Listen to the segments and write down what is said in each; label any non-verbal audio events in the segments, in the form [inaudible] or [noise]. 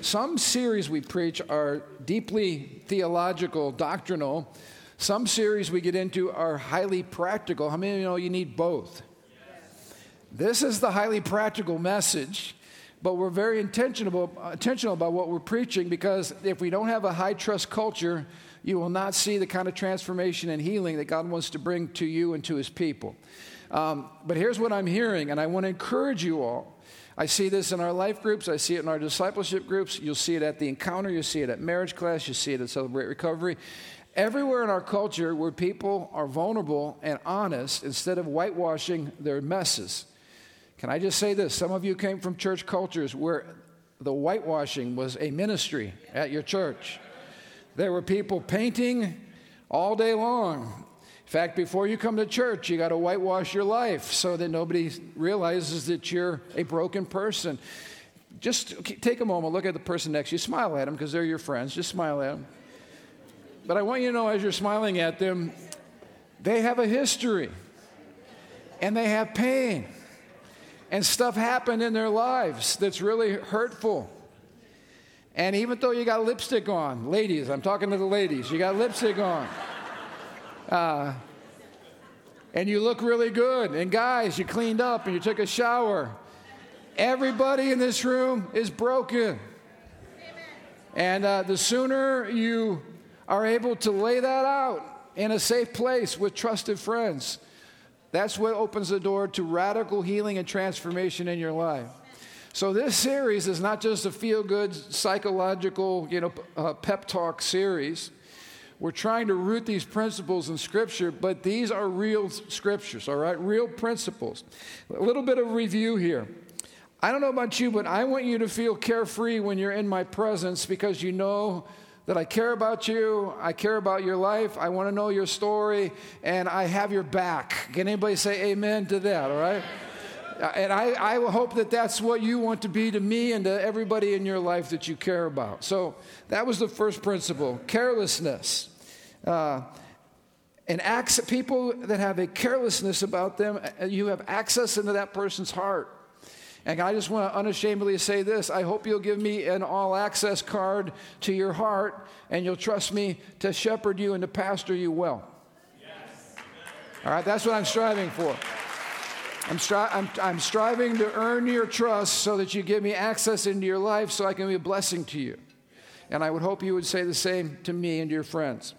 Some series we preach are deeply theological, doctrinal. Some series we get into are highly practical. How many of you know you need both? This is the highly practical message, but we're very intentional, intentional about what we're preaching because if we don't have a high trust culture, you will not see the kind of transformation and healing that God wants to bring to you and to his people. Um, but here's what I'm hearing, and I want to encourage you all I see this in our life groups. I see it in our discipleship groups. You'll see it at the encounter. You'll see it at marriage class. You see it at Celebrate Recovery. Everywhere in our culture where people are vulnerable and honest instead of whitewashing their messes. Can I just say this? Some of you came from church cultures where the whitewashing was a ministry at your church. There were people painting all day long fact, before you come to church, you got to whitewash your life so that nobody realizes that you're a broken person. Just take a moment, look at the person next to you, smile at them because they're your friends. Just smile at them. But I want you to know as you're smiling at them, they have a history and they have pain and stuff happened in their lives that's really hurtful. And even though you got lipstick on, ladies, I'm talking to the ladies, you got lipstick on. Uh, and you look really good. And guys, you cleaned up and you took a shower. Everybody in this room is broken. And uh, the sooner you are able to lay that out in a safe place with trusted friends, that's what opens the door to radical healing and transformation in your life. So this series is not just a feel-good psychological, you know, uh, pep talk series. We're trying to root these principles in Scripture, but these are real scriptures, all right? Real principles. A little bit of review here. I don't know about you, but I want you to feel carefree when you're in my presence because you know that I care about you, I care about your life, I want to know your story, and I have your back. Can anybody say amen to that, all right? Uh, and I, I hope that that's what you want to be to me and to everybody in your life that you care about. So that was the first principle carelessness. Uh, and access, people that have a carelessness about them, uh, you have access into that person's heart. And I just want to unashamedly say this I hope you'll give me an all access card to your heart and you'll trust me to shepherd you and to pastor you well. Yes. All right, that's what I'm striving for. I'm, stri- I'm, I'm striving to earn your trust so that you give me access into your life so I can be a blessing to you. And I would hope you would say the same to me and to your friends.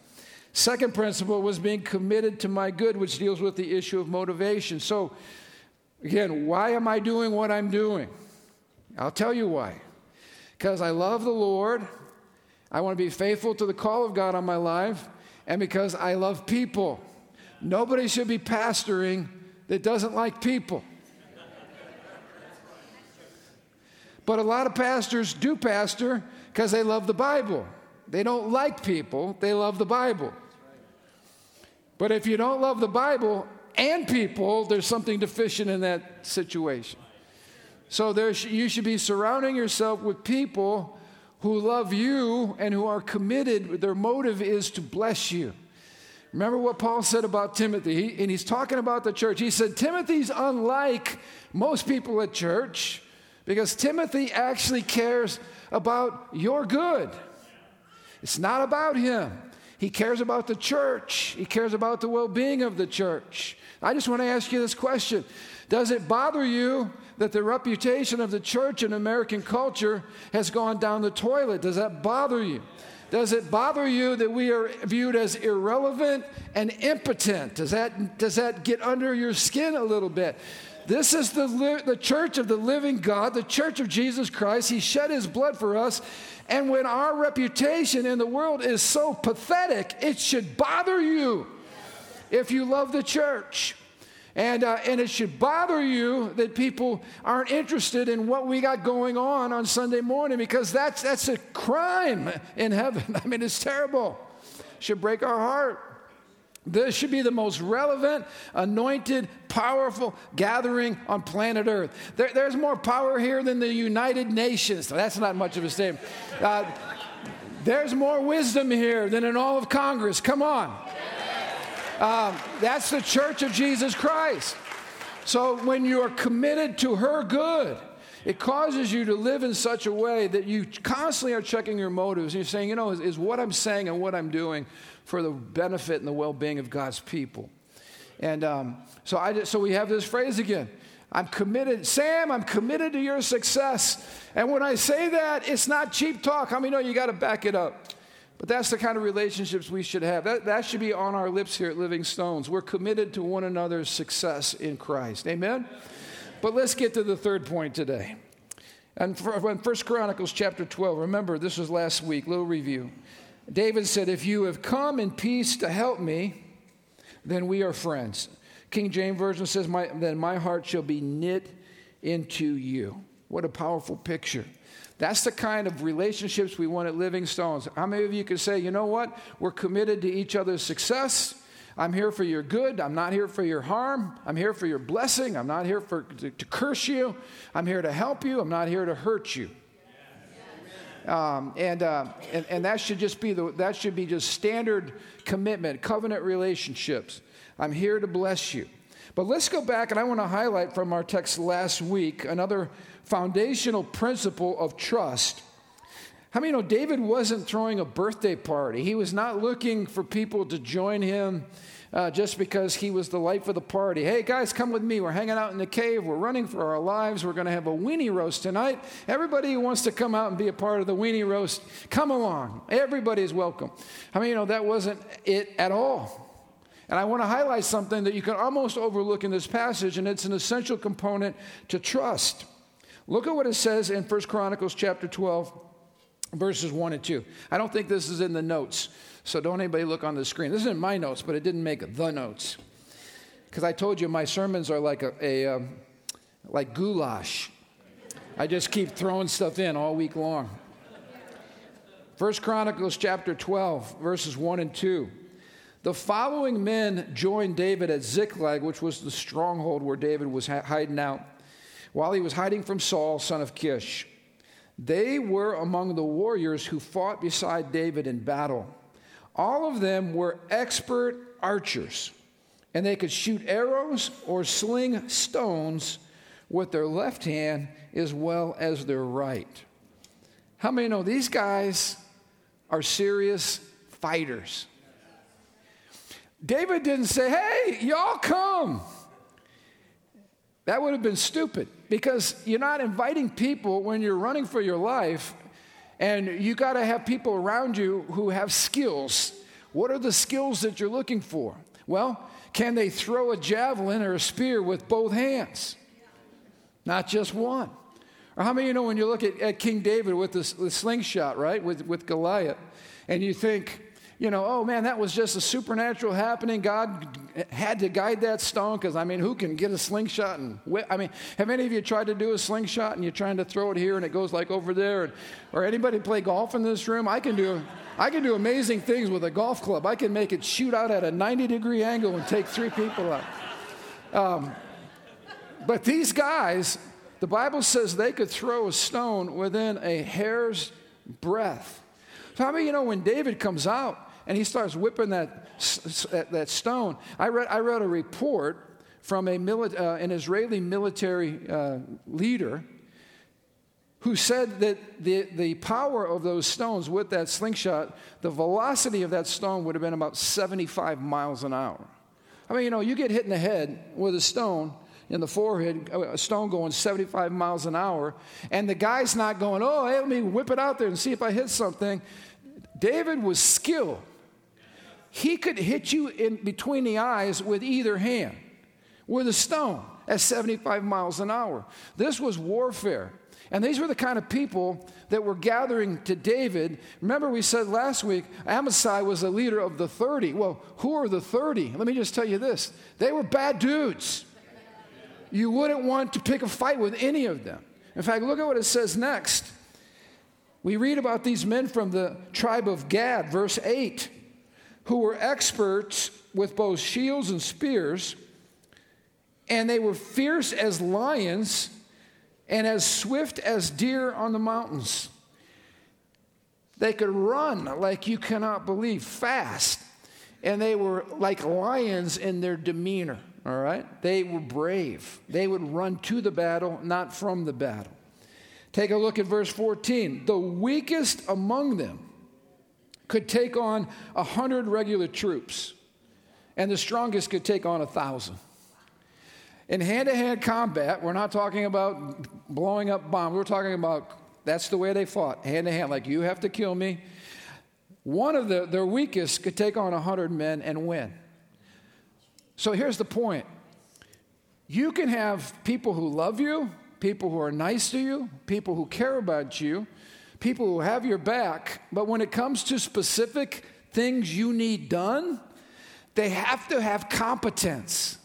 Second principle was being committed to my good, which deals with the issue of motivation. So, again, why am I doing what I'm doing? I'll tell you why. Because I love the Lord, I want to be faithful to the call of God on my life, and because I love people. Nobody should be pastoring that doesn't like people. But a lot of pastors do pastor because they love the Bible. They don't like people, they love the Bible. But if you don't love the Bible and people, there's something deficient in that situation. So there you should be surrounding yourself with people who love you and who are committed. Their motive is to bless you. Remember what Paul said about Timothy, he, and he's talking about the church. He said, Timothy's unlike most people at church because Timothy actually cares about your good. It's not about him. He cares about the church, he cares about the well being of the church. I just want to ask you this question Does it bother you that the reputation of the church in American culture has gone down the toilet? Does that bother you? Does it bother you that we are viewed as irrelevant and impotent? Does that, does that get under your skin a little bit? This is the, the church of the living God, the church of Jesus Christ. He shed his blood for us. And when our reputation in the world is so pathetic, it should bother you if you love the church. And, uh, and it should bother you that people aren't interested in what we got going on on Sunday morning because that's, that's a crime in heaven. [laughs] I mean, it's terrible. Should break our heart. This should be the most relevant, anointed, powerful gathering on planet Earth. There, there's more power here than the United Nations. That's not much of a statement. Uh, there's more wisdom here than in all of Congress. Come on. Um, that's the church of Jesus Christ. So when you are committed to her good, It causes you to live in such a way that you constantly are checking your motives. And you're saying, you know, is, is what I'm saying and what I'm doing for the benefit and the well being of God's people? And um, so, I, just, so we have this phrase again I'm committed. Sam, I'm committed to your success. And when I say that, it's not cheap talk. How I many know you got to back it up? But that's the kind of relationships we should have. That, that should be on our lips here at Living Stones. We're committed to one another's success in Christ. Amen? But let's get to the third point today. And in First Chronicles chapter 12, remember, this was last week, little review. David said, If you have come in peace to help me, then we are friends. King James Version says, my, Then my heart shall be knit into you. What a powerful picture. That's the kind of relationships we want at Living Stones. How many of you can say, you know what? We're committed to each other's success. I'm here for your good. I'm not here for your harm. I'm here for your blessing. I'm not here for, to, to curse you. I'm here to help you. I'm not here to hurt you. Um, and, uh, and, and that should just be the, that should be just standard commitment, covenant relationships. I'm here to bless you. But let's go back, and I want to highlight from our text last week another foundational principle of trust. How many know David wasn't throwing a birthday party? He was not looking for people to join him uh, just because he was the life of the party. Hey, guys, come with me. We're hanging out in the cave. We're running for our lives. We're going to have a weenie roast tonight. Everybody who wants to come out and be a part of the weenie roast, come along. Everybody is welcome. I mean, you know, that wasn't it at all. And I want to highlight something that you can almost overlook in this passage, and it's an essential component to trust. Look at what it says in 1 Chronicles chapter 12, verses 1 and 2. I don't think this is in the notes, so don't anybody look on the screen. This isn't my notes, but it didn't make the notes. Because I told you my sermons are like a, a um, like goulash. I just keep throwing stuff in all week long. 1 Chronicles chapter 12, verses 1 and 2. The following men joined David at Ziklag, which was the stronghold where David was hiding out while he was hiding from Saul, son of Kish. They were among the warriors who fought beside David in battle. All of them were expert archers, and they could shoot arrows or sling stones with their left hand as well as their right. How many know these guys are serious fighters? David didn't say, Hey, y'all come. That would have been stupid because you're not inviting people when you're running for your life, and you got to have people around you who have skills. What are the skills that you're looking for? Well, can they throw a javelin or a spear with both hands? Not just one. Or how many of you know when you look at, at King David with the, the slingshot, right, with, with Goliath, and you think, you know, oh man, that was just a supernatural happening. God had to guide that stone because, I mean, who can get a slingshot and whip? I mean, have any of you tried to do a slingshot and you're trying to throw it here and it goes like over there? And, or anybody play golf in this room? I can do. I can do amazing things with a golf club. I can make it shoot out at a 90 degree angle and take three people out. Um, but these guys, the Bible says they could throw a stone within a hair's breadth. So, how many you know when David comes out, and he starts whipping that, that stone. I read, I read a report from a mili- uh, an Israeli military uh, leader who said that the, the power of those stones with that slingshot, the velocity of that stone would have been about 75 miles an hour. I mean, you know, you get hit in the head with a stone in the forehead, a stone going 75 miles an hour, and the guy's not going, oh, hey, let me whip it out there and see if I hit something. David was skilled he could hit you in between the eyes with either hand, with a stone at 75 miles an hour. This was warfare. And these were the kind of people that were gathering to David. Remember, we said last week Amasai was the leader of the 30. Well, who are the 30? Let me just tell you this they were bad dudes. You wouldn't want to pick a fight with any of them. In fact, look at what it says next. We read about these men from the tribe of Gad, verse 8 who were experts with both shields and spears, and they were fierce as lions and as swift as deer on the mountains. They could run like you cannot believe, fast, and they were like lions in their demeanor, all right? They were brave. They would run to the battle, not from the battle. Take a look at verse 14. The weakest among them could take on a hundred regular troops, and the strongest could take on a thousand. In hand to hand combat, we're not talking about blowing up bombs. We're talking about that's the way they fought, hand to hand, like you have to kill me. One of the, their weakest could take on a 100 men and win. So here's the point you can have people who love you, people who are nice to you, people who care about you, people who have your back, but when it comes to specific things you need done, they have to have competence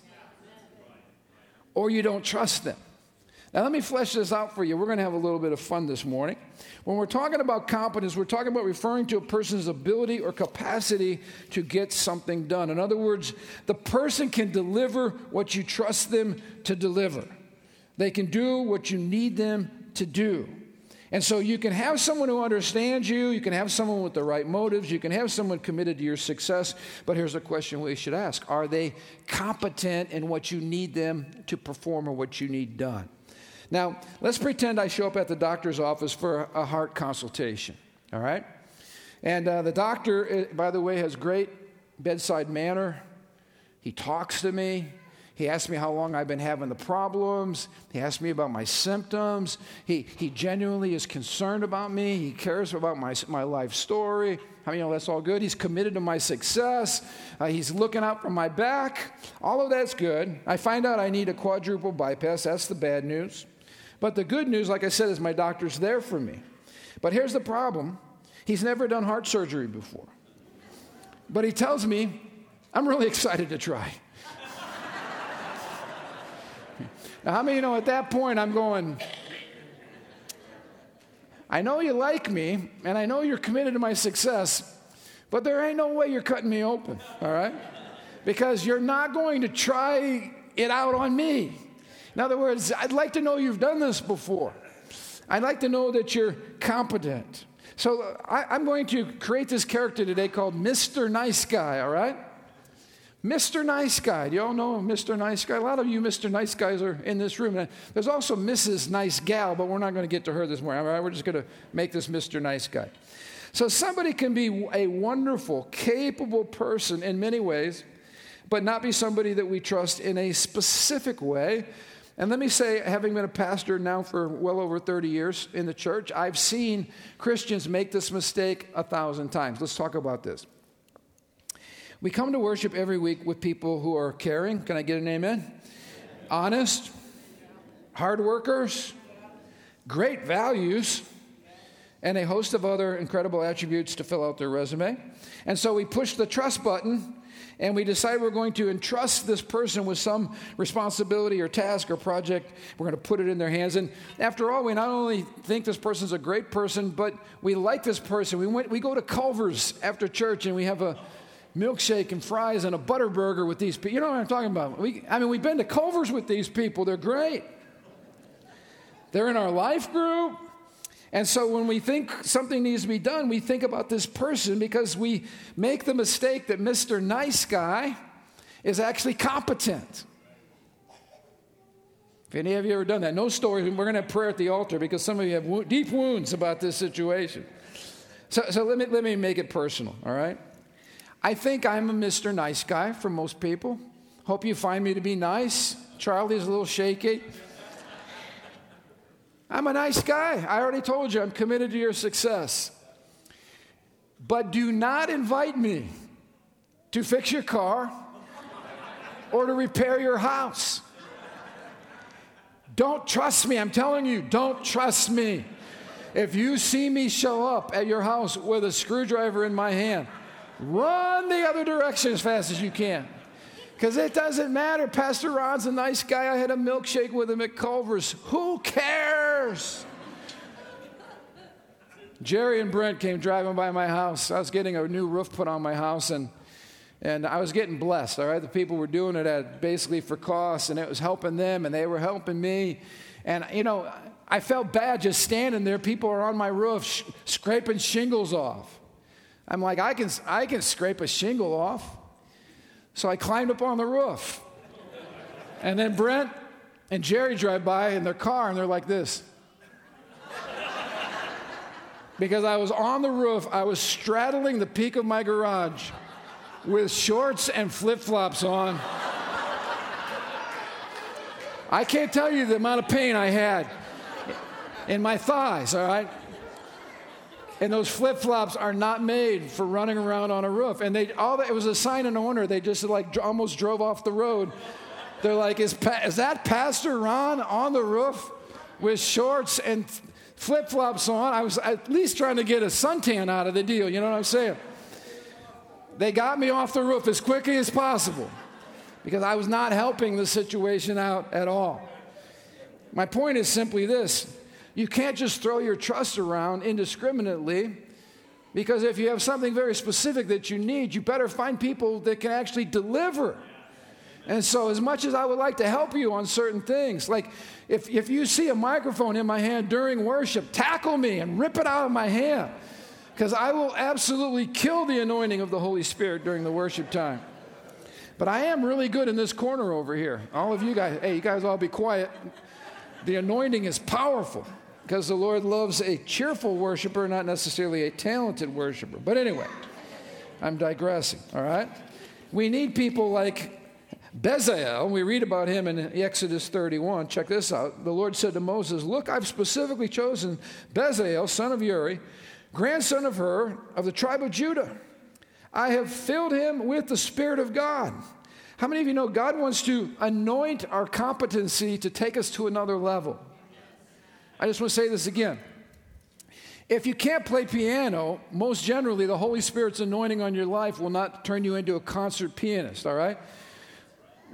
or you don't trust them. Now, let me flesh this out for you. We're going to have a little bit of fun this morning. When we're talking about competence, we're talking about referring to a person's ability or capacity to get something done. In other words, the person can deliver what you trust them to deliver, they can do what you need them to do. And so you can have someone who understands you, you can have someone with the right motives, you can have someone committed to your success. But here's a question we should ask Are they competent in what you need them to perform or what you need done? Now, let's pretend I show up at the doctor's office for a heart consultation, all right? And uh, the doctor, uh, by the way, has great bedside manner. He talks to me. He asks me how long I've been having the problems. He asks me about my symptoms. He, he genuinely is concerned about me. He cares about my, my life story. How you know that's all good? He's committed to my success. Uh, he's looking out for my back. All of that's good. I find out I need a quadruple bypass. That's the bad news. But the good news, like I said, is my doctor's there for me. But here's the problem he's never done heart surgery before. But he tells me, I'm really [laughs] excited to try. Now, how many you know at that point I'm going, I know you like me, and I know you're committed to my success, but there ain't no way you're cutting me open, all right? Because you're not going to try it out on me. In other words, I'd like to know you've done this before. I'd like to know that you're competent. So I, am going to create this character today called Mr. Nice Guy, all right? Mr. Nice Guy. Do you all know Mr. Nice Guy? A lot of you Mr. Nice Guys are in this room. There's also Mrs. Nice Gal, but we're not going to get to her this morning. We're just going to make this Mr. Nice Guy. So somebody can be a wonderful, capable person in many ways, but not be somebody that we trust in a specific way and let me say, having been a pastor now for well over 30 years in the church, I've seen Christians make this mistake a thousand times. Let's talk about this. We come to worship every week with people who are caring. Can I get an amen? Honest, hard workers, great values, and a host of other incredible attributes to fill out their resume. And so we push the trust button and we decide we're going to entrust this person with some responsibility or task or project. We're going to put it in their hands. And after all, we not only think this person's a great person, but we like this person. We, went, we go to Culver's after church and we have a milkshake and fries and a butter burger with these people. You know what I'm talking about? We, I mean, we've been to Culver's with these people, they're great. They're in our life group. And so when we think something needs to be done, we think about this person because we make the mistake that Mr. Nice Guy is actually competent. If any of you ever done that, no stories, we're going to have prayer at the altar because some of you have wo- deep wounds about this situation. So, so let, me, let me make it personal, all right? I think I'm a Mr. Nice Guy for most people. Hope you find me to be nice. Charlie's a little shaky. I'm a nice guy. I already told you I'm committed to your success. But do not invite me to fix your car or to repair your house. Don't trust me. I'm telling you, don't trust me. If you see me show up at your house with a screwdriver in my hand, run the other direction as fast as you can. Because it doesn't matter. Pastor Ron's a nice guy. I had a milkshake with him at Culver's. Who cares? Jerry and Brent came driving by my house. I was getting a new roof put on my house, and, and I was getting blessed. All right, the people were doing it at basically for cost, and it was helping them, and they were helping me. And you know, I felt bad just standing there. People are on my roof sh- scraping shingles off. I'm like, I can, I can scrape a shingle off. So I climbed up on the roof. And then Brent and Jerry drive by in their car and they're like this. because I was on the roof. I was straddling the peak of my garage with shorts and flip flops on. I can't tell you the amount of pain I had in my thighs, all right? And those flip flops are not made for running around on a roof. And they all that, it was a sign and owner. They just like almost drove off the road. They're like, is, is that Pastor Ron on the roof with shorts and flip flops on? I was at least trying to get a suntan out of the deal. You know what I'm saying? They got me off the roof as quickly as possible because I was not helping the situation out at all. My point is simply this you can't just throw your trust around indiscriminately because if you have something very specific that you need, you better find people that can actually deliver. And so, as much as I would like to help you on certain things, like if, if you see a microphone in my hand during worship, tackle me and rip it out of my hand because I will absolutely kill the anointing of the Holy Spirit during the worship time. But I am really good in this corner over here. All of you guys, hey, you guys all be quiet. The anointing is powerful because the Lord loves a cheerful worshiper, not necessarily a talented worshiper. But anyway, I'm digressing, all right? We need people like Bezalel. We read about him in Exodus 31. Check this out. The Lord said to Moses, Look, I've specifically chosen Bezalel, son of Uri grandson of Hur of the tribe of Judah. I have filled him with the Spirit of God. How many of you know God wants to anoint our competency to take us to another level? I just want to say this again. If you can't play piano, most generally the Holy Spirit's anointing on your life will not turn you into a concert pianist, all right?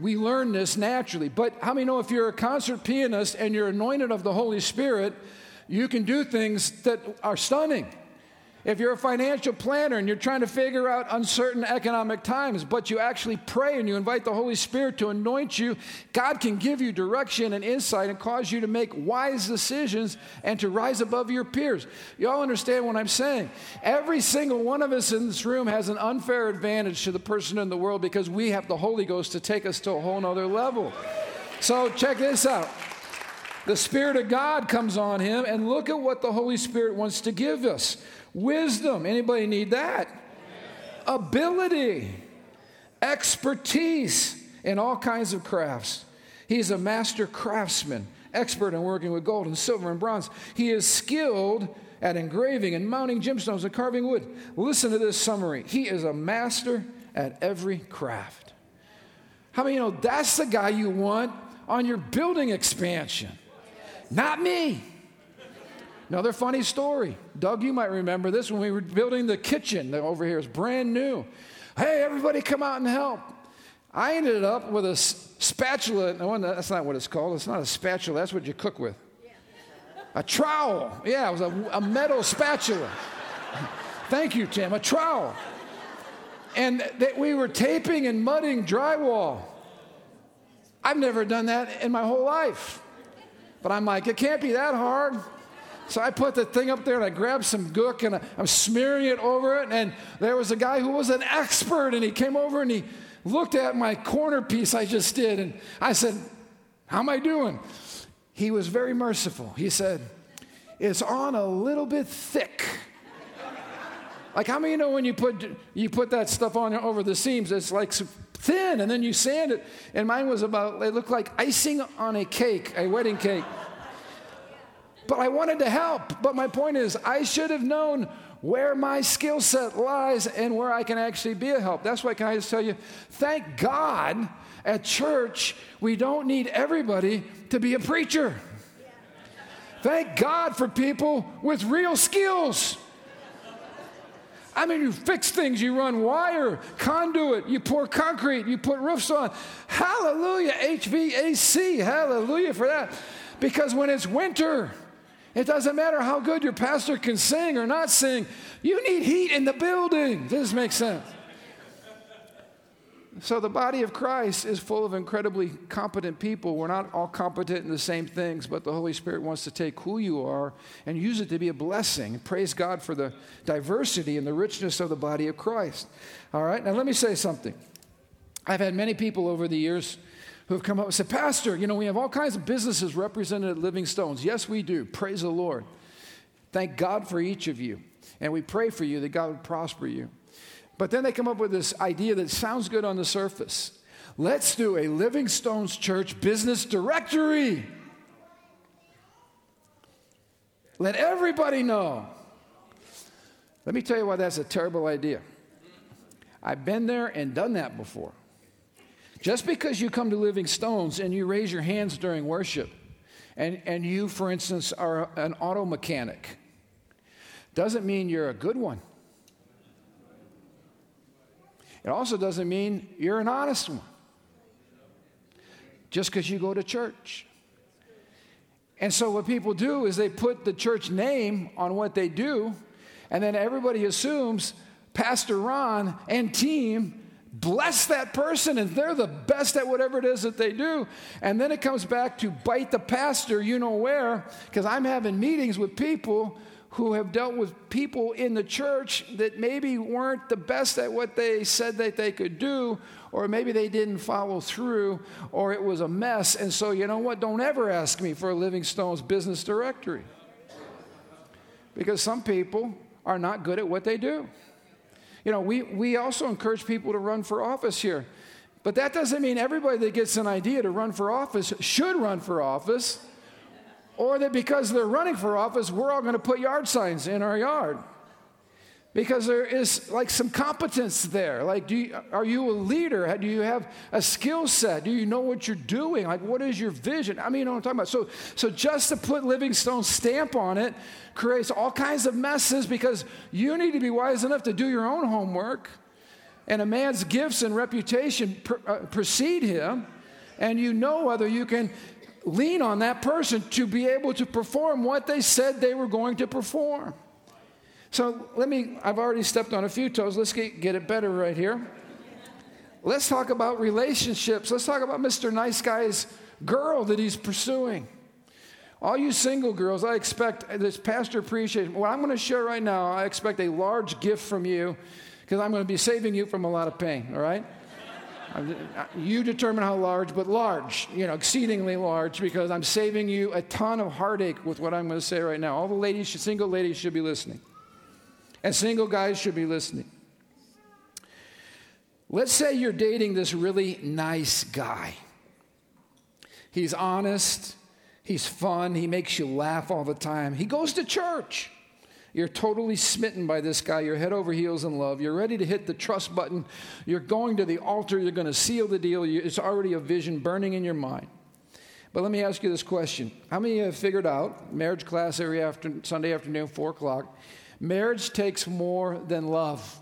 We learn this naturally. But how many know if you're a concert pianist and you're anointed of the Holy Spirit, you can do things that are stunning? If you're a financial planner and you're trying to figure out uncertain economic times, but you actually pray and you invite the Holy Spirit to anoint you, God can give you direction and insight and cause you to make wise decisions and to rise above your peers. You all understand what I'm saying? Every single one of us in this room has an unfair advantage to the person in the world because we have the Holy Ghost to take us to a whole nother level. So check this out. The Spirit of God comes on him, and look at what the Holy Spirit wants to give us. Wisdom. Anybody need that? Ability, expertise in all kinds of crafts. He's a master craftsman, expert in working with gold and silver and bronze. He is skilled at engraving and mounting gemstones and carving wood. Listen to this summary. He is a master at every craft. How many you know that's the guy you want on your building expansion? Not me. Another funny story. Doug, you might remember this when we were building the kitchen over here. It's brand new. Hey, everybody come out and help. I ended up with a spatula. No, that's not what it's called. It's not a spatula. That's what you cook with. A trowel. Yeah, it was a, a metal spatula. [laughs] Thank you, Tim. A trowel. And that we were taping and mudding drywall. I've never done that in my whole life. But I'm like, it can't be that hard. So I put the thing up there and I grabbed some gook and I'm smearing it over it. And there was a guy who was an expert and he came over and he looked at my corner piece I just did. And I said, How am I doing? He was very merciful. He said, It's on a little bit thick. like how many you know when you put you put that stuff on over the seams, it's like thin, and then you sand it. And mine was about it looked like icing on a cake, a wedding cake. But I wanted to help. But my point is, I should have known where my skill set lies and where I can actually be a help. That's why can I just tell you, thank God at church, we don't need everybody to be a preacher. Thank God for people with real skills. I mean, you fix things, you run wire, conduit, you pour concrete, you put roofs on. Hallelujah, HVAC, hallelujah for that. Because when it's winter, it doesn't matter how good your pastor can sing or not sing, you need heat in the building. Does this make sense? So, the body of Christ is full of incredibly competent people. We're not all competent in the same things, but the Holy Spirit wants to take who you are and use it to be a blessing. Praise God for the diversity and the richness of the body of Christ. All right, now let me say something. I've had many people over the years who have come up and said, Pastor, you know, we have all kinds of businesses represented at Living Stones. Yes, we do. Praise the Lord. Thank God for each of you. And we pray for you that God would prosper you. But then they come up with this idea that sounds good on the surface. Let's do a Living Stones Church business directory. Let everybody know. Let me tell you why that's a terrible idea. I've been there and done that before. Just because you come to Living Stones and you raise your hands during worship, and, and you, for instance, are an auto mechanic, doesn't mean you're a good one. It also doesn't mean you're an honest one. Just because you go to church. And so, what people do is they put the church name on what they do, and then everybody assumes Pastor Ron and team bless that person and they're the best at whatever it is that they do. And then it comes back to bite the pastor, you know where, because I'm having meetings with people who have dealt with people in the church that maybe weren't the best at what they said that they could do, or maybe they didn't follow through, or it was a mess. And so, you know what? Don't ever ask me for a Living Stones business directory. Because some people are not good at what they do. You know, we, we also encourage people to run for office here. But that doesn't mean everybody that gets an idea to run for office should run for office or that because they're running for office, we're all going to put yard signs in our yard. Because there is like some competence there. Like, do you, are you a leader? Do you have a skill set? Do you know what you're doing? Like, what is your vision? I mean, you know what I'm talking about. So, so just to put Living Stones' stamp on it creates all kinds of messes because you need to be wise enough to do your own homework. And a man's gifts and reputation uh, precede him and you know whether you can lean on that person to be able to perform what they said they were going to perform. So let me, I've already stepped on a few toes. Let's get, get it better right here. Let's talk about relationships. Let's talk about Mr. Nice Guy's girl that he's pursuing. All you single girls, I expect this pastor appreciation. What I'm going to share right now, I expect a large gift from you because I'm going to be saving you from a lot of pain, all right? Uh, you determine how large, but large, you know, exceedingly large, because I'm saving you a ton of heartache with what I'm going to say right now. All the ladies, single ladies, should be listening. And single guys should be listening. Let's say you're dating this really nice guy. He's honest, he's fun, he makes you laugh all the time, he goes to church. You're totally smitten by this guy. You're head over heels in love. You're ready to hit the trust button. You're going to the altar. You're going to seal the deal. It's already a vision burning in your mind. But let me ask you this question How many have figured out, marriage class every after, Sunday afternoon, 4 o'clock, marriage takes more than love?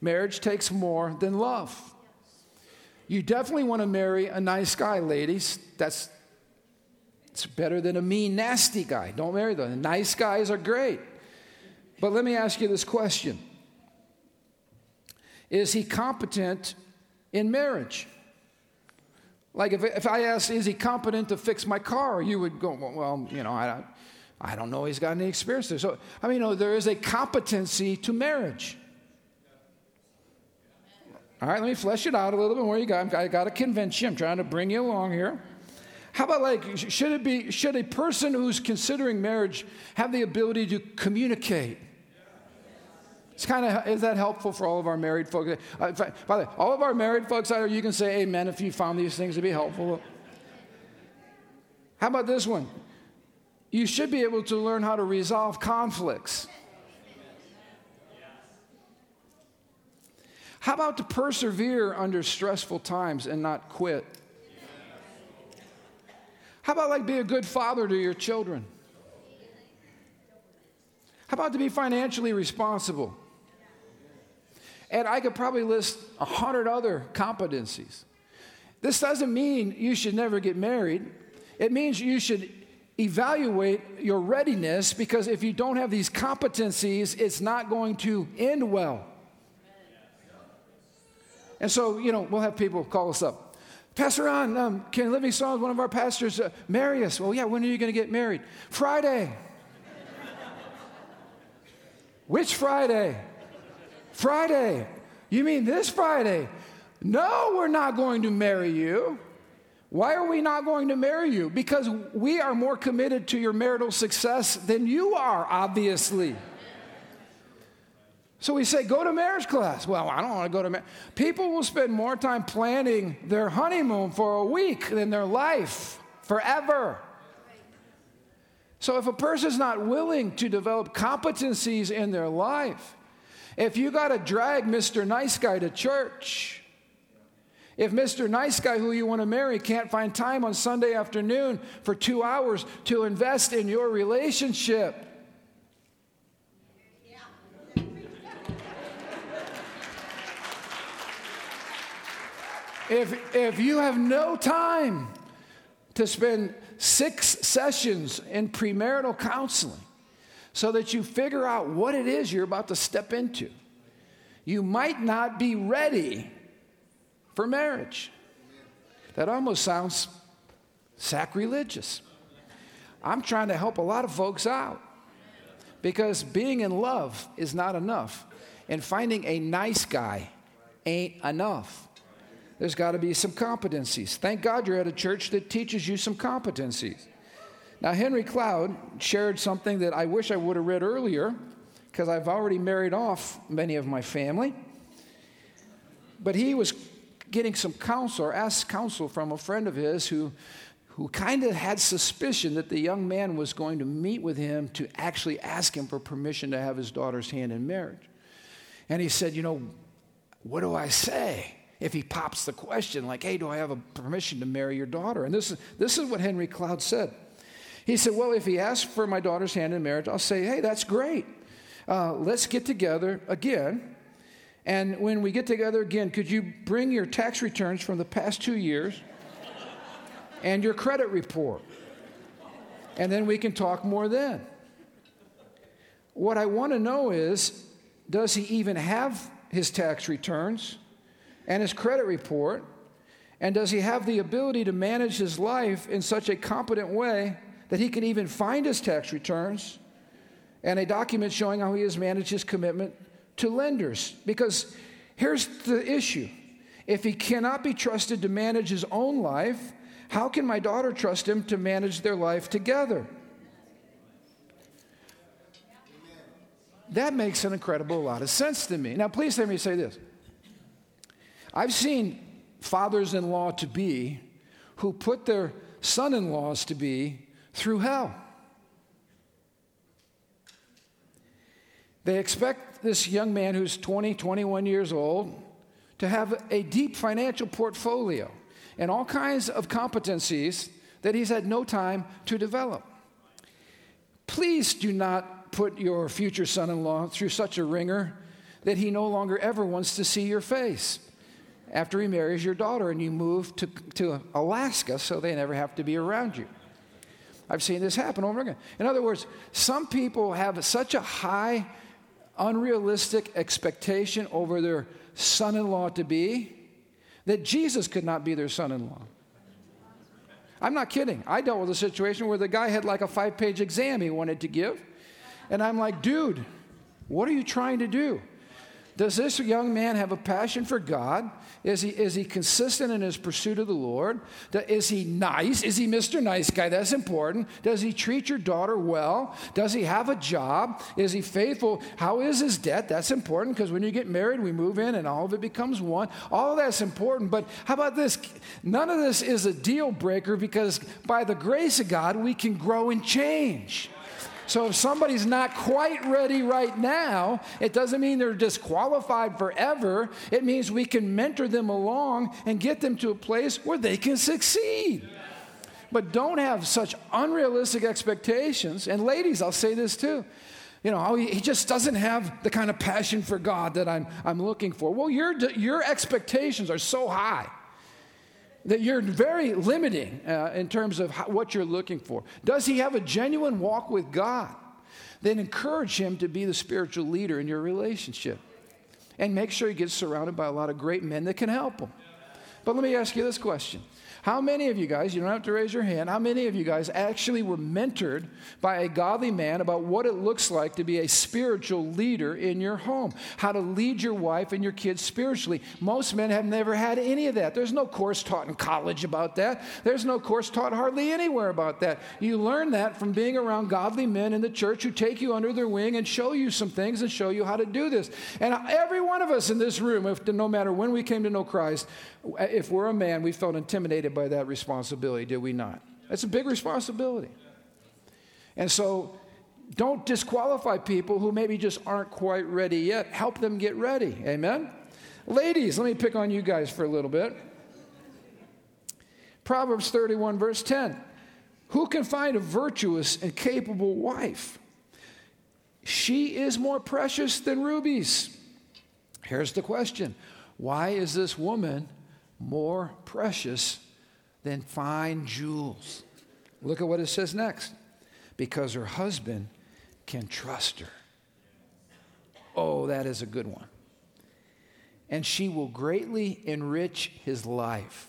Marriage takes more than love. You definitely want to marry a nice guy, ladies. That's it's better than a mean, nasty guy. Don't marry them. Nice guys are great. But let me ask you this question Is he competent in marriage? Like if, if I asked, is he competent to fix my car? You would go, well, you know, I, I don't know he's got any experience there. So, I mean, you know, there is a competency to marriage. All right, let me flesh it out a little bit more. You got, I got to convince you. I'm trying to bring you along here. How about like, should it be, should a person who's considering marriage have the ability to communicate? It's kind of, is that helpful for all of our married folks? Uh, by the way, all of our married folks out there, you can say amen if you found these things to be helpful. How about this one? You should be able to learn how to resolve conflicts. How about to persevere under stressful times and not quit? How about like be a good father to your children? How about to be financially responsible? And I could probably list a hundred other competencies. This doesn't mean you should never get married. It means you should evaluate your readiness because if you don't have these competencies, it's not going to end well. And so, you know, we'll have people call us up. Pastor Ron, um, can Living Stones, one of our pastors, uh, marry us? Well, yeah, when are you going to get married? Friday. Which Friday? Friday. You mean this Friday? No, we're not going to marry you. Why are we not going to marry you? Because we are more committed to your marital success than you are, obviously. So we say, go to marriage class. Well, I don't want to go to marriage. People will spend more time planning their honeymoon for a week than their life forever. So if a person's not willing to develop competencies in their life, if you got to drag Mr. Nice Guy to church, if Mr. Nice Guy who you want to marry can't find time on Sunday afternoon for two hours to invest in your relationship, if, if you have no time to spend six sessions in premarital counseling so that you figure out what it is you're about to step into, you might not be ready for marriage. That almost sounds sacrilegious. I'm trying to help a lot of folks out because being in love is not enough, and finding a nice guy ain't enough. There's got to be some competencies. Thank God you're at a church that teaches you some competencies. Now, Henry Cloud shared something that I wish I would have read earlier because I've already married off many of my family. But he was getting some counsel or asked counsel from a friend of his who, who kind of had suspicion that the young man was going to meet with him to actually ask him for permission to have his daughter's hand in marriage. And he said, You know, what do I say? If he pops the question, like, hey, do I have a permission to marry your daughter? And this is, this is what Henry Cloud said. He said, well, if he asks for my daughter's hand in marriage, I'll say, hey, that's great. Uh, let's get together again. And when we get together again, could you bring your tax returns from the past two years and your credit report? And then we can talk more then. What I want to know is does he even have his tax returns? And his credit report? And does he have the ability to manage his life in such a competent way that he can even find his tax returns and a document showing how he has managed his commitment to lenders? Because here's the issue if he cannot be trusted to manage his own life, how can my daughter trust him to manage their life together? That makes an incredible lot of sense to me. Now, please let me say this. I've seen fathers in law to be who put their son in laws to be through hell. They expect this young man who's 20, 21 years old to have a deep financial portfolio and all kinds of competencies that he's had no time to develop. Please do not put your future son in law through such a wringer that he no longer ever wants to see your face after he marries your daughter and you move to, to Alaska so they never have to be around you. I've seen this happen over again. In other words, some people have such a high, unrealistic expectation over their son in law to be that Jesus could not be their son in law. I'm not kidding. I dealt with a situation where the guy had like a five page exam he wanted to give. And I'm like, dude, what are you trying to do? Does this young man have a passion for God? Is he, is he consistent in his pursuit of the Lord? Is he nice? Is he Mr. Nice Guy? That's important. Does he treat your daughter well? Does he have a job? Is he faithful? How is his debt? That's important because when you get married, we move in and all of it becomes one. All that's important. But how about this? None of this is a deal breaker because by the grace of God, we can grow and change. So if somebody's not quite ready right now, it doesn't mean they're disqualified forever. It means we can mentor them along and get them to a place where they can succeed. But don't have such unrealistic expectations. And ladies, I'll say this too. You know, oh, he just doesn't have the kind of passion for God that I'm, I'm looking for. Well, your, your expectations are so high that you're very limiting uh, in terms of how, what you're looking for. Does he have a genuine walk with God? Then encourage him to be the spiritual leader in your relationship. And make sure he gets surrounded by a lot of great men that can help him. But let me ask you this question How many of you guys, you don't have to raise your hand, how many of you guys actually were mentored by a godly man about what it looks like to be a spiritual leader in your home? How to lead your wife and your kids spiritually? Most men have never had any of that. There's no course taught in college about that, there's no course taught hardly anywhere about that. You learn that from being around godly men in the church who take you under their wing and show you some things and show you how to do this. And every one of us in this room, if, no matter when we came to know Christ, if we're a man, we felt intimidated by that responsibility, did we not? That's a big responsibility. And so don't disqualify people who maybe just aren't quite ready yet. Help them get ready. Amen? Ladies, let me pick on you guys for a little bit. Proverbs 31, verse 10. Who can find a virtuous and capable wife? She is more precious than rubies. Here's the question Why is this woman more precious than fine jewels? Look at what it says next. Because her husband can trust her. Oh, that is a good one. And she will greatly enrich his life.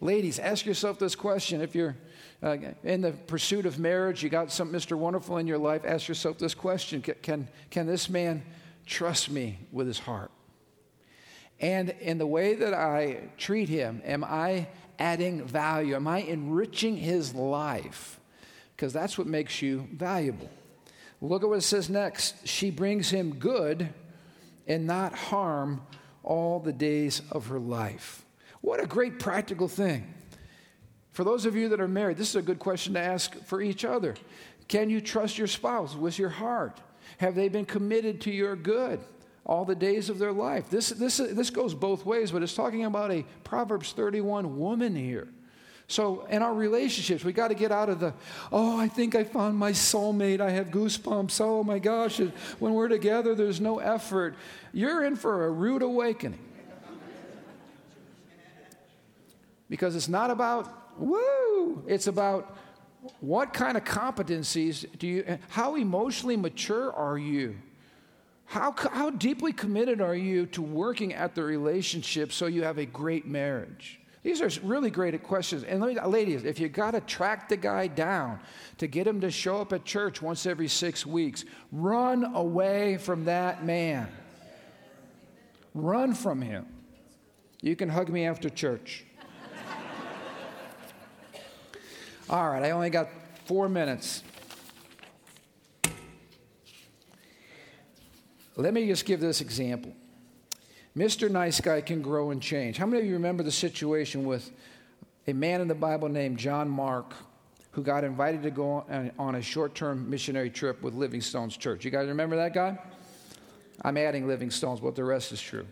Ladies, ask yourself this question. If you're uh, in the pursuit of marriage, you got some Mr. Wonderful in your life, ask yourself this question Can, can, can this man trust me with his heart? And in the way that I treat him, am I adding value? Am I enriching his life? Because that's what makes you valuable. Look at what it says next. She brings him good and not harm all the days of her life. What a great practical thing. For those of you that are married, this is a good question to ask for each other. Can you trust your spouse with your heart? Have they been committed to your good all the days of their life? This, this, this goes both ways, but it's talking about a Proverbs 31 woman here. So, in our relationships, we got to get out of the, oh, I think I found my soulmate. I have goosebumps. Oh my gosh. When we're together, there's no effort. You're in for a rude awakening. Because it's not about Woo! It's about what kind of competencies do you, how emotionally mature are you? How, how deeply committed are you to working at the relationship so you have a great marriage? These are really great questions. And me, ladies, if you got to track the guy down to get him to show up at church once every six weeks, run away from that man. Run from him. You can hug me after church. [laughs] All right, I only got four minutes. Let me just give this example. Mr. Nice Guy can grow and change. How many of you remember the situation with a man in the Bible named John Mark who got invited to go on a short term missionary trip with Living Stones' church? You guys remember that guy? I'm adding Living Stones', but the rest is true.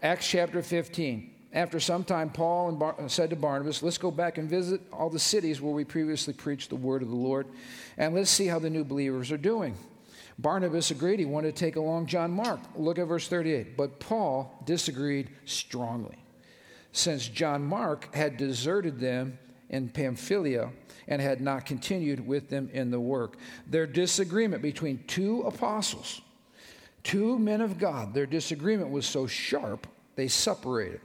Acts chapter 15. After some time, Paul Bar- uh, said to Barnabas, Let's go back and visit all the cities where we previously preached the word of the Lord, and let's see how the new believers are doing. Barnabas agreed. He wanted to take along John Mark. Look at verse 38. But Paul disagreed strongly. Since John Mark had deserted them in Pamphylia and had not continued with them in the work, their disagreement between two apostles, two men of God, their disagreement was so sharp they separated.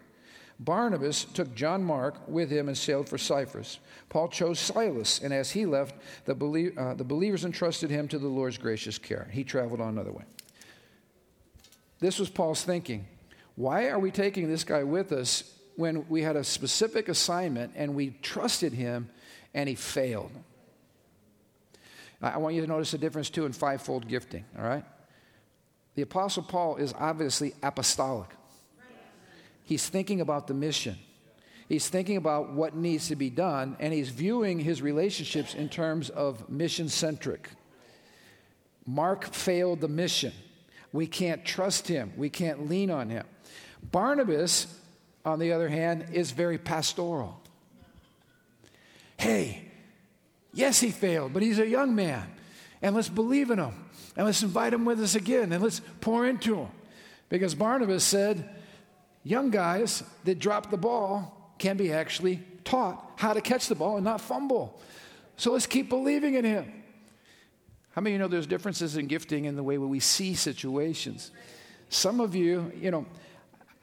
Barnabas took John Mark with him and sailed for Cyprus. Paul chose Silas, and as he left, the, belie- uh, the believers entrusted him to the Lord's gracious care. He traveled on another way. This was Paul's thinking. Why are we taking this guy with us when we had a specific assignment and we trusted him and he failed? I want you to notice the difference too in fivefold gifting, all right? The Apostle Paul is obviously apostolic. He's thinking about the mission. He's thinking about what needs to be done, and he's viewing his relationships in terms of mission centric. Mark failed the mission. We can't trust him, we can't lean on him. Barnabas, on the other hand, is very pastoral. Hey, yes, he failed, but he's a young man, and let's believe in him, and let's invite him with us again, and let's pour into him. Because Barnabas said, young guys that drop the ball can be actually taught how to catch the ball and not fumble. So let's keep believing in him. How many of you know there's differences in gifting in the way we see situations? Some of you, you know,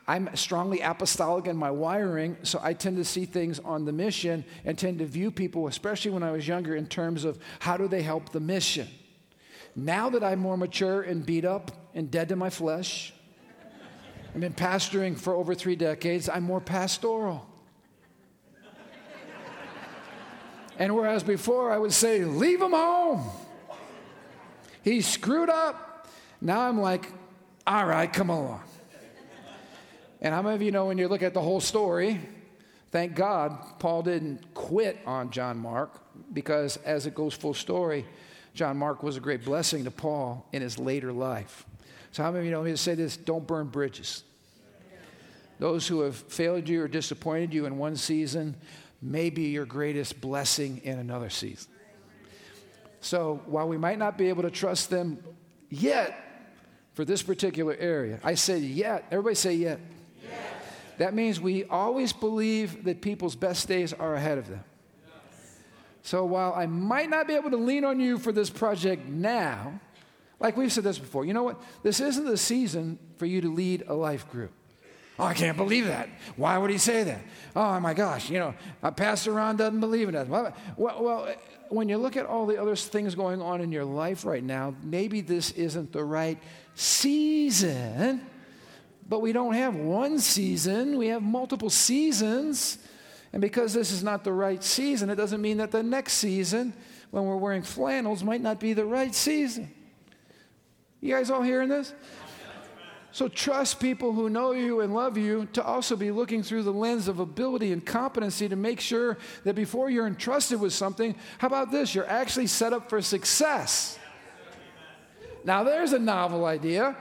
I'm strongly apostolic in my wiring, so I tend to see things on the mission and tend to view people, especially when I was younger, in terms of how do they help the mission. Now that I'm more mature and beat up and dead to my flesh, I've been pastoring for over three decades, I'm more pastoral. And whereas before I would say, leave him home, he screwed up. Now I'm like, all right, come along. And how many of you know when you look at the whole story, thank God Paul didn't quit on John Mark because as it goes full story, John Mark was a great blessing to Paul in his later life. So, how many of you know me to say this? Don't burn bridges. Those who have failed you or disappointed you in one season may be your greatest blessing in another season. So, while we might not be able to trust them yet for this particular area, I say yet. Everybody say yet. That means we always believe that people's best days are ahead of them. So while I might not be able to lean on you for this project now, like we've said this before, you know what? This isn't the season for you to lead a life group. Oh, I can't believe that. Why would he say that? Oh, my gosh, you know, uh, Pastor Ron doesn't believe in that. Well, well, when you look at all the other things going on in your life right now, maybe this isn't the right season but we don't have one season, we have multiple seasons. And because this is not the right season, it doesn't mean that the next season, when we're wearing flannels, might not be the right season. You guys all hearing this? So trust people who know you and love you to also be looking through the lens of ability and competency to make sure that before you're entrusted with something, how about this? You're actually set up for success. Now, there's a novel idea.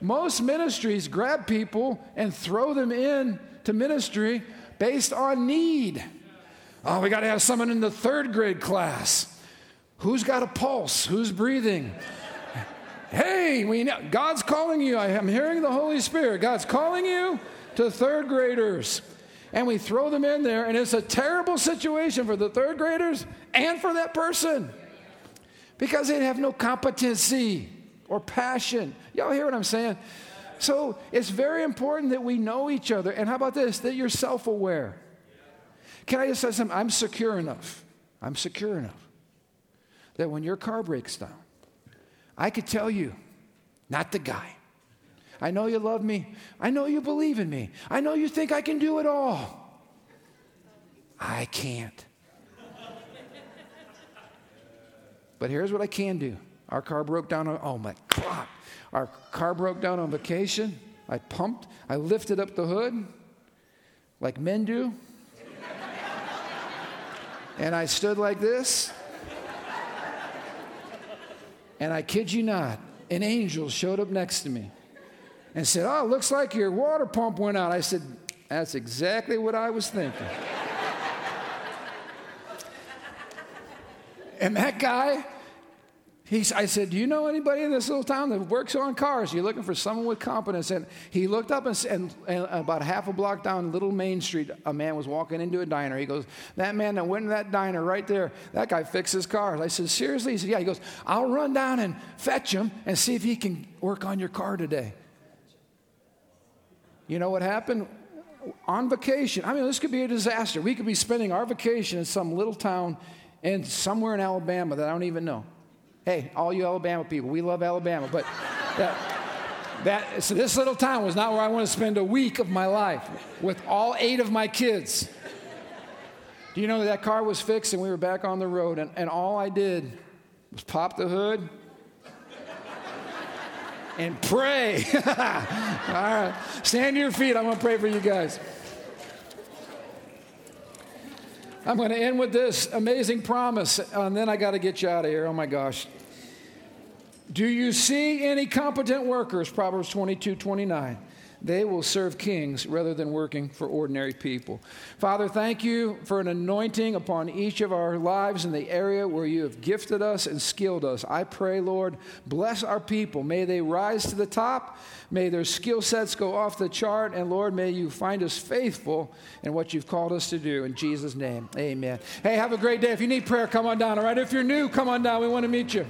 Most ministries grab people and throw them in to ministry based on need. Oh, we got to have someone in the third grade class. Who's got a pulse? Who's breathing? Hey, we know, God's calling you. I am hearing the Holy Spirit. God's calling you to third graders. And we throw them in there, and it's a terrible situation for the third graders and for that person because they have no competency or passion. Y'all hear what I'm saying? So it's very important that we know each other. And how about this? That you're self aware. Can I just say something? I'm secure enough. I'm secure enough that when your car breaks down, I could tell you, not the guy. I know you love me. I know you believe in me. I know you think I can do it all. I can't. But here's what I can do our car broke down. On, oh my God. Our car broke down on vacation. I pumped, I lifted up the hood like men do. and I stood like this. And I kid you not, an angel showed up next to me and said, Oh, looks like your water pump went out. I said, That's exactly what I was thinking. [laughs] and that guy I said, Do you know anybody in this little town that works on cars? You're looking for someone with competence. And he looked up and, and, and about half a block down Little Main Street, a man was walking into a diner. He goes, That man that went in that diner right there, that guy fixes cars. I said, Seriously? He said, Yeah. He goes, I'll run down and fetch him and see if he can work on your car today. You know what happened? On vacation, I mean, this could be a disaster. We could be spending our vacation in some little town and somewhere in Alabama that I don't even know. Hey, all you Alabama people, we love Alabama, but that, that so this little town was not where I want to spend a week of my life with all eight of my kids. Do you know that, car was fixed and we were back on the road, and, and all I did was pop the hood and pray. [laughs] all right, stand to your feet. I'm going to pray for you guys. I'm going to end with this amazing promise, and then I got to get you out of here. Oh my gosh. Do you see any competent workers? Proverbs 22 29. They will serve kings rather than working for ordinary people. Father, thank you for an anointing upon each of our lives in the area where you have gifted us and skilled us. I pray, Lord, bless our people. May they rise to the top. May their skill sets go off the chart. And Lord, may you find us faithful in what you've called us to do. In Jesus' name, amen. Hey, have a great day. If you need prayer, come on down. All right. If you're new, come on down. We want to meet you.